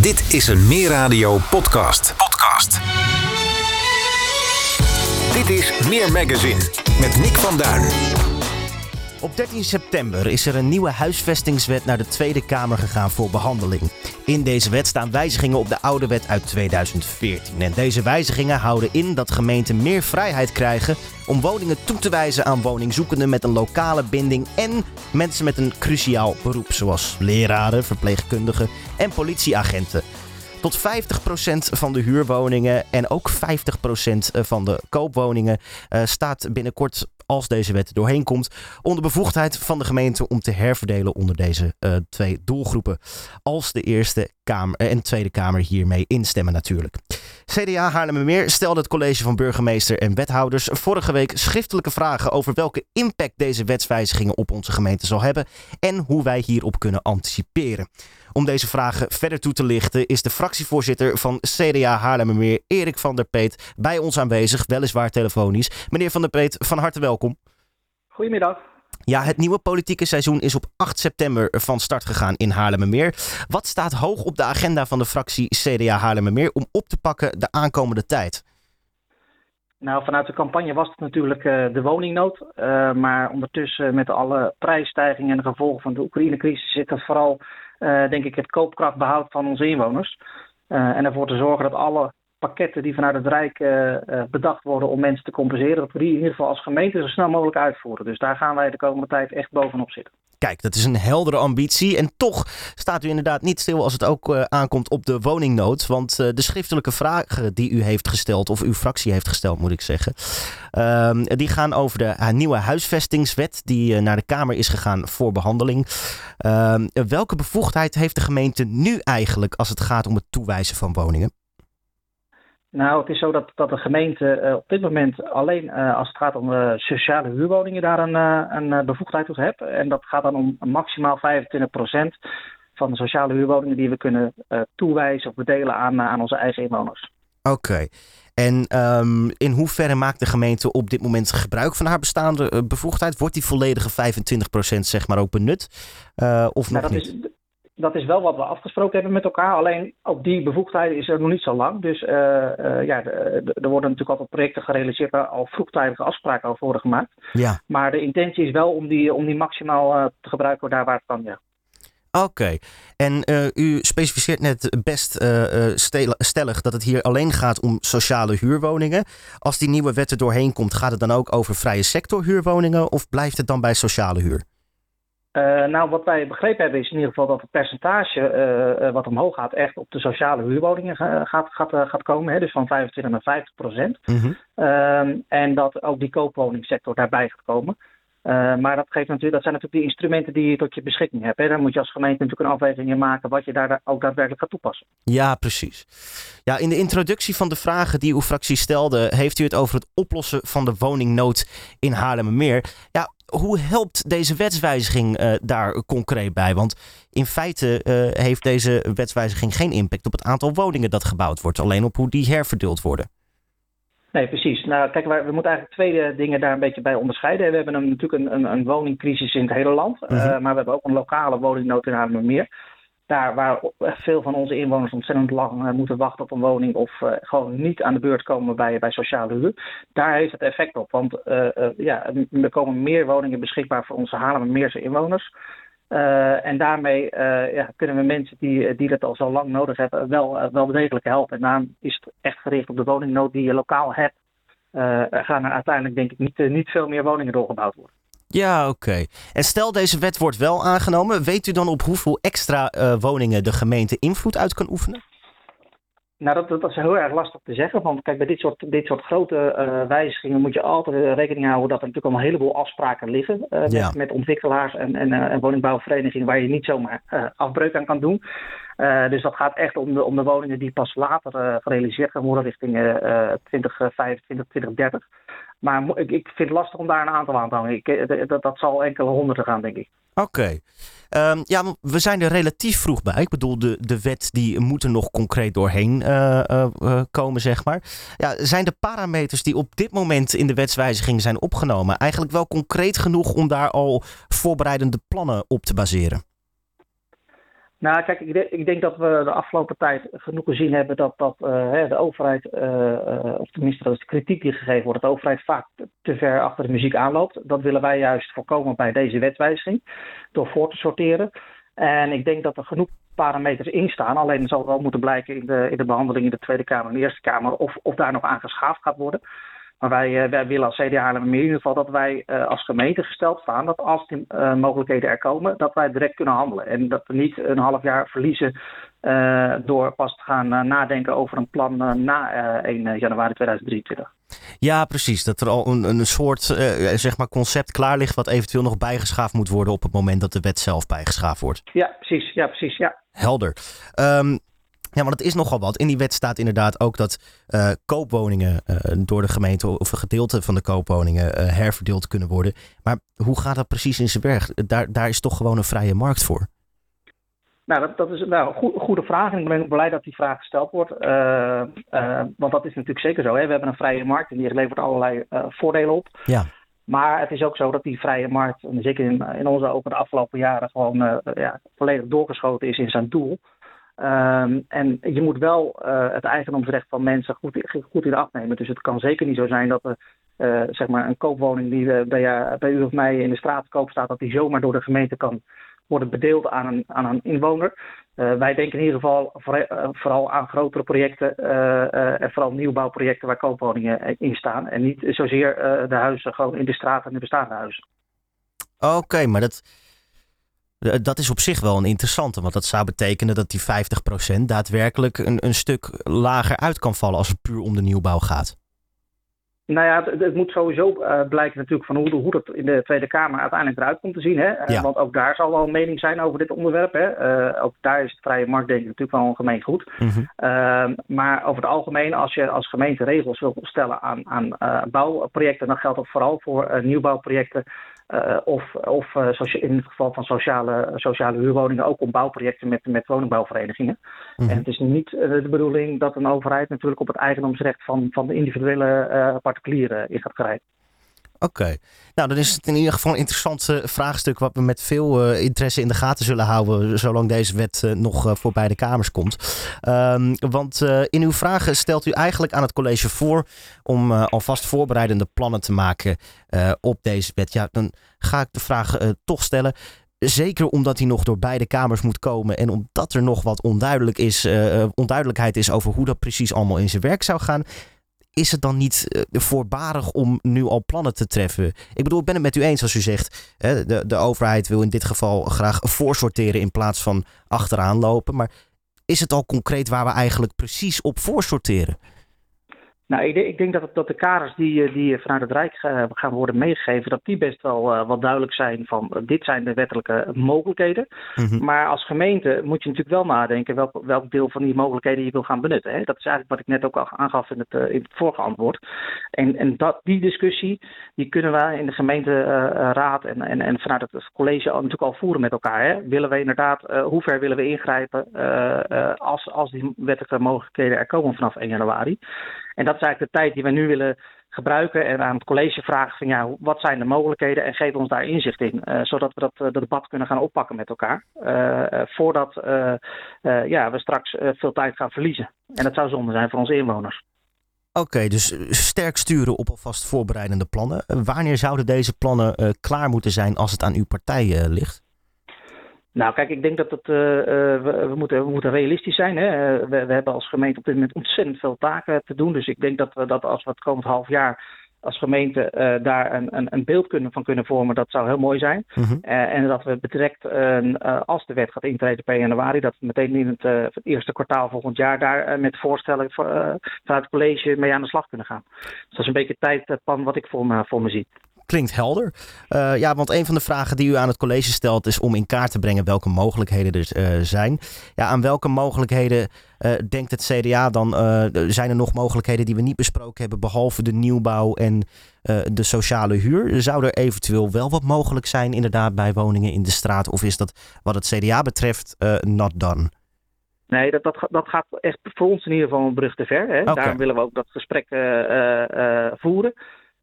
Dit is een Meer Radio podcast. Podcast. Dit is Meer Magazine met Nick van Duin. Op 13 september is er een nieuwe huisvestingswet naar de Tweede Kamer gegaan voor behandeling. In deze wet staan wijzigingen op de oude wet uit 2014. En deze wijzigingen houden in dat gemeenten meer vrijheid krijgen om woningen toe te wijzen aan woningzoekenden met een lokale binding en mensen met een cruciaal beroep, zoals leraren, verpleegkundigen en politieagenten. Tot 50% van de huurwoningen en ook 50% van de koopwoningen uh, staat binnenkort, als deze wet doorheen komt, onder bevoegdheid van de gemeente om te herverdelen onder deze uh, twee doelgroepen. Als de Eerste Kamer en Tweede Kamer hiermee instemmen natuurlijk. CDA Haarlemmermeer stelde het college van burgemeester en wethouders vorige week schriftelijke vragen over welke impact deze wetswijzigingen op onze gemeente zal hebben en hoe wij hierop kunnen anticiperen. Om deze vragen verder toe te lichten is de fractievoorzitter van CDA Haarlemmermeer, Erik van der Peet, bij ons aanwezig, weliswaar telefonisch. Meneer van der Peet, van harte welkom. Goedemiddag. Ja, het nieuwe politieke seizoen is op 8 september van start gegaan in Haarlemmermeer. Wat staat hoog op de agenda van de fractie CDA Haarlemmermeer om op te pakken de aankomende tijd? Nou, vanuit de campagne was het natuurlijk uh, de woningnood. Uh, maar ondertussen met alle prijsstijgingen en de gevolgen van de Oekraïne-crisis zit het vooral denk ik, het koopkrachtbehoud van onze inwoners. En ervoor te zorgen dat alle pakketten die vanuit het Rijk uh, bedacht worden om mensen te compenseren, dat we die in ieder geval als gemeente zo snel mogelijk uitvoeren. Dus daar gaan wij de komende tijd echt bovenop zitten. Kijk, dat is een heldere ambitie. En toch staat u inderdaad niet stil als het ook uh, aankomt op de woningnood. Want de schriftelijke vragen die u heeft gesteld, of uw fractie heeft gesteld, moet ik zeggen. Uh, die gaan over de nieuwe huisvestingswet die naar de Kamer is gegaan voor behandeling. Ehm, welke bevoegdheid heeft de gemeente nu eigenlijk als het gaat om het toewijzen van woningen? Nou, het is zo dat, dat de gemeente uh, op dit moment alleen uh, als het gaat om uh, sociale huurwoningen daar een, een bevoegdheid toe heeft. En dat gaat dan om maximaal 25% van de sociale huurwoningen die we kunnen toewijzen of bedelen aan, aan onze eigen inwoners. Oké. Okay. En um, in hoeverre maakt de gemeente op dit moment gebruik van haar bestaande bevoegdheid? Wordt die volledige 25% zeg maar ook benut? of nou, nog niet? Is, dat is wel wat we afgesproken hebben met elkaar. Alleen ook die bevoegdheid is er nog niet zo lang. Dus uh, uh, ja, er worden natuurlijk altijd projecten gerealiseerd waar al vroegtijdige afspraken over worden gemaakt. Ja. Maar de intentie is wel om die, om die maximaal uh, te gebruiken daar waar het kan, ja. Oké, okay. en u specificeert net best stellig dat het hier alleen gaat om sociale huurwoningen. Als die nieuwe wet er doorheen komt, gaat het dan ook over vrije sector huurwoningen of blijft het dan bij sociale huur? Uh, nou, wat wij begrepen hebben is in ieder geval dat het percentage uh, uh, wat omhoog gaat echt op de sociale huurwoningen gaat, gaat, gaat komen. Hè, dus van 25 naar 50 procent. Mm -hmm. en dat ook die koopwoningsector daarbij gaat komen. Maar dat, geeft natuurlijk, dat zijn natuurlijk die instrumenten die je tot je beschikking hebt. Hè. Daar moet je als gemeente natuurlijk een afweging in maken wat je daar ook daadwerkelijk gaat toepassen. Ja, precies. Ja, in de introductie van de vragen die uw fractie stelde, heeft u het over het oplossen van de woningnood in Haarlemmermeer. Ja, hoe helpt deze wetswijziging uh, daar concreet bij? Want in feite uh, heeft deze wetswijziging geen impact op het aantal woningen dat gebouwd wordt, alleen op hoe die herverdeeld worden. Nee, precies. Nou, kijk, we moeten eigenlijk twee dingen daar een beetje bij onderscheiden. We hebben een, natuurlijk een, een, een woningcrisis in het hele land, mm -hmm. uh, maar we hebben ook een lokale woningnood in Haarlemmermeer daar waar veel van onze inwoners ontzettend lang uh, moeten wachten op een woning of uh, gewoon niet aan de beurt komen bij, bij sociale huur. Daar heeft het effect op, want ja, er komen meer woningen beschikbaar voor onze Haarlemmermeerse inwoners. En daarmee ja, kunnen we mensen die, die dat al zo lang nodig hebben wel, wel degelijk helpen. En daarom is het echt gericht op de woningnood die je lokaal hebt. gaan er uiteindelijk denk ik niet, niet veel meer woningen doorgebouwd worden. Ja, oké. En stel deze wet wordt wel aangenomen, weet u dan op hoeveel extra woningen de gemeente invloed uit kan oefenen? Nou, dat, dat, is heel erg lastig te zeggen. Want kijk, bij dit soort, dit soort grote uh, wijzigingen moet je altijd rekening houden dat er natuurlijk al een heleboel afspraken liggen. Uh, ja. met, met, ontwikkelaars en, en, en woningbouwverenigingen waar je niet zomaar afbreuk aan kan doen. dus dat gaat echt om de, om de woningen die pas later gerealiseerd gaan worden richting 2025, 2030. Maar ik, ik vind het lastig om daar een aantal aan te hangen. Ik, dat, dat zal enkele honderden gaan, denk ik. Oké. Um, ja, we zijn er relatief vroeg bij. Ik bedoel, de, de wet die moet er nog concreet doorheen uh, uh, komen, zeg maar. Ja, zijn de parameters die op dit moment in de wetswijziging zijn opgenomen... eigenlijk wel concreet genoeg om daar al voorbereidende plannen op te baseren? Nou, kijk, ik, ik, denk dat we de afgelopen tijd genoeg gezien hebben dat, dat uh, de overheid, uh, of tenminste dat is de kritiek die gegeven wordt, dat de overheid vaak te ver achter de muziek aanloopt. Dat willen wij juist voorkomen bij deze wetwijziging, door voor te sorteren. En ik denk dat er genoeg parameters in staan. Alleen zal wel moeten blijken in de, in de behandeling in de Tweede Kamer en de Eerste Kamer of, of daar nog aan geschaafd gaat worden. Maar wij, wij willen als CDA Haarlemmermeer in ieder geval dat wij uh, als gemeente gesteld staan dat als die uh, mogelijkheden er komen, dat wij direct kunnen handelen. En dat we niet een half jaar verliezen uh, door pas te gaan nadenken over een plan na 1 januari 2023. Ja, precies. Dat er al een, een soort zeg maar concept klaar ligt wat eventueel nog bijgeschaafd moet worden op het moment dat de wet zelf bijgeschaafd wordt. Ja, precies. Ja, precies. Ja. Helder. Um, ja, want het is nogal wat. In die wet staat inderdaad ook dat uh, koopwoningen uh, door de gemeente of een gedeelte van de koopwoningen uh, herverdeeld kunnen worden. Maar hoe gaat dat precies in zijn werk? Daar, daar is toch gewoon een vrije markt voor? Nou, dat, dat is nou, een goede, goede vraag. En ik ben ook blij dat die vraag gesteld wordt. want dat is natuurlijk zeker zo. Hè? We hebben een vrije markt en die levert allerlei voordelen op. Ja. Maar het is ook zo dat die vrije markt, en zeker in, in onze ogen de afgelopen jaren, gewoon ja, volledig doorgeschoten is in zijn doel. Um, en je moet wel uh, het eigendomsrecht van mensen goed, goed in acht nemen. Dus het kan zeker niet zo zijn dat er uh, zeg maar een koopwoning die uh, bij, bij, u of mij in de straat koop staat, dat die zomaar door de gemeente kan worden bedeeld aan een, aan een inwoner. wij denken in ieder geval voor, vooral aan grotere projecten en vooral nieuwbouwprojecten waar koopwoningen in staan. En niet zozeer de huizen gewoon in de straat en de bestaande huizen. Oké, maar dat eh, dat is op zich wel een interessante, want dat zou betekenen dat die 50% daadwerkelijk een, een stuk lager uit kan vallen als het puur om de nieuwbouw gaat. Nou ja, het, het moet sowieso uh, blijken natuurlijk van hoe, hoe dat in de Tweede Kamer uiteindelijk eruit komt te zien. Hè? Uh, Want ook daar zal wel een mening zijn over dit onderwerp. Hè? Uh, ook daar is het vrije marktdenken natuurlijk wel een gemeen goed. Mm -hmm. maar over het algemeen, als je als gemeente regels wil stellen aan, aan bouwprojecten, dan geldt dat vooral voor nieuwbouwprojecten uh, of, of uh, in het geval van sociale, sociale huurwoningen ook om bouwprojecten met, met woningbouwverenigingen. Mm -hmm. En het is niet uh, de bedoeling dat een overheid natuurlijk op het eigendomsrecht van, van de individuele particulieren in gaat grijpen. Oké, nou dan is het in ieder geval een interessant vraagstuk wat we met veel uh, interesse in de gaten zullen houden zolang deze wet uh, nog uh, voor beide kamers komt. Um, want in uw vragen stelt u eigenlijk aan het college voor om alvast voorbereidende plannen te maken op deze wet. Ja, dan ga ik de vraag toch stellen. Zeker omdat hij nog door beide kamers moet komen en omdat er nog wat onduidelijk is, onduidelijkheid is over hoe dat precies allemaal in zijn werk zou gaan is het dan niet uh, voorbarig om nu al plannen te treffen? Ik bedoel, ik ben het met u eens als u zegt, hè, de, de overheid wil in dit geval graag voorsorteren in plaats van achteraan lopen. Maar is het al concreet waar we eigenlijk precies op voorsorteren? Nou, ik, ik denk dat, het, dat de kaders die, eh, die vanuit het Rijk uh, gaan worden meegegeven, dat die best wel uh, wat duidelijk zijn van dit zijn de wettelijke mogelijkheden. Mm -hmm. Maar als gemeente moet je natuurlijk wel nadenken welk, welk deel van die mogelijkheden je wil gaan benutten. Hè? Dat is eigenlijk wat ik net ook al aangaf in het, in het vorige antwoord. En, en dat, die discussie die kunnen wij in de gemeenteraad en, en, en vanuit het college natuurlijk al voeren met elkaar. Hè? Willen we inderdaad, hoe ver willen we ingrijpen als, als die wettelijke mogelijkheden er komen vanaf 1 januari? En dat is eigenlijk de tijd die we nu willen gebruiken en aan het college vragen van ja, wat zijn de mogelijkheden en geef ons daar inzicht in, uh, zodat we dat, uh, dat, debat kunnen gaan oppakken met elkaar, uh, voordat ja, we straks veel tijd gaan verliezen. En dat zou zonde zijn voor onze inwoners. Oké, dus sterk sturen op alvast voorbereidende plannen. Wanneer zouden deze plannen klaar moeten zijn als het aan uw partij ligt? Nou, kijk, ik denk dat het, uh, uh, we, we, moeten, we moeten realistisch zijn. Hè? Uh, we, we, hebben als gemeente op dit moment ontzettend veel taken te doen. Dus ik denk dat we dat als we het komend half jaar als gemeente daar een, een, een, beeld kunnen, van kunnen vormen, dat zou heel mooi zijn. Mm -hmm. en dat we direct, als de wet gaat intreden per januari, dat we meteen in het, het eerste kwartaal volgend jaar daar met voorstellen voor, vanuit het college mee aan de slag kunnen gaan. Dus dat is een beetje het tijdplan wat ik voor me, voor me zie klinkt helder. Uh, ja, want een van de vragen die u aan het college stelt is om in kaart te brengen welke mogelijkheden er uh, zijn. Ja, aan welke mogelijkheden uh, denkt het CDA dan? zijn er nog mogelijkheden die we niet besproken hebben, behalve de nieuwbouw en de sociale huur? Zou er eventueel wel wat mogelijk zijn, inderdaad, bij woningen in de straat? Of is dat wat het CDA betreft not done? Nee, dat, dat, dat gaat echt voor ons in ieder geval een brug te ver. Hè? Okay. Daarom willen we ook dat gesprek voeren.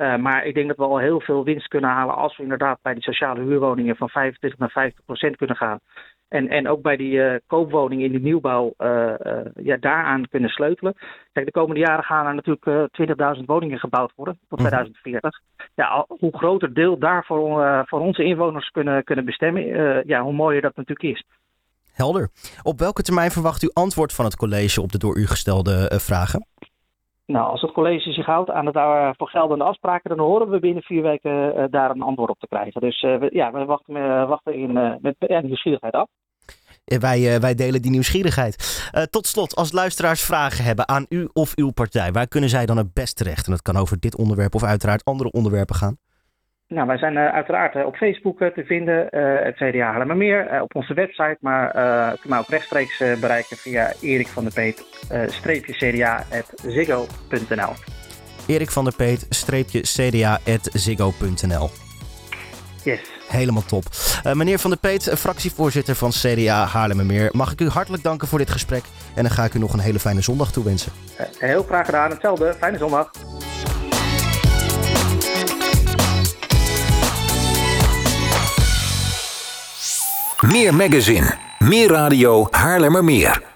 Uh, maar ik denk dat we al heel veel winst kunnen halen als we inderdaad bij die sociale huurwoningen van 25 naar 50 procent kunnen gaan. En, en ook bij die uh, koopwoning in de nieuwbouw uh, ja, daaraan kunnen sleutelen. Kijk, de komende jaren gaan er natuurlijk 20.000 woningen gebouwd worden tot 2040. Ja, al, hoe groter deel daarvoor voor onze inwoners kunnen, kunnen bestemmen, ja, hoe mooier dat natuurlijk is. Helder. Op welke termijn verwacht u antwoord van het college op de door u gestelde vragen? Nou, als het college zich houdt aan de daarvoor geldende afspraken, dan horen we binnen vier weken uh, daar een antwoord op te krijgen. Dus uh, we, ja, we wachten, wachten in, met nieuwsgierigheid af. Wij, wij delen die nieuwsgierigheid. tot slot, als luisteraars vragen hebben aan u of uw partij, waar kunnen zij dan het best terecht? En dat kan over dit onderwerp of uiteraard andere onderwerpen gaan. Nou, wij zijn uh, uiteraard uh, op Facebook uh, te vinden, het CDA Haarlemmermeer, op onze website, maar uh, kunt mij ook rechtstreeks bereiken via Erik van der Peet, cda.ziggo.nl. Erik van der Peet, streepje cda.ziggo.nl. Yes. Helemaal top. meneer Van der Peet, fractievoorzitter van CDA Haarlemmermeer, mag ik u hartelijk danken voor dit gesprek en dan ga ik u nog een hele fijne zondag toewensen. heel graag gedaan, hetzelfde. Fijne zondag. Meer magazine, meer radio Haarlemmermeer.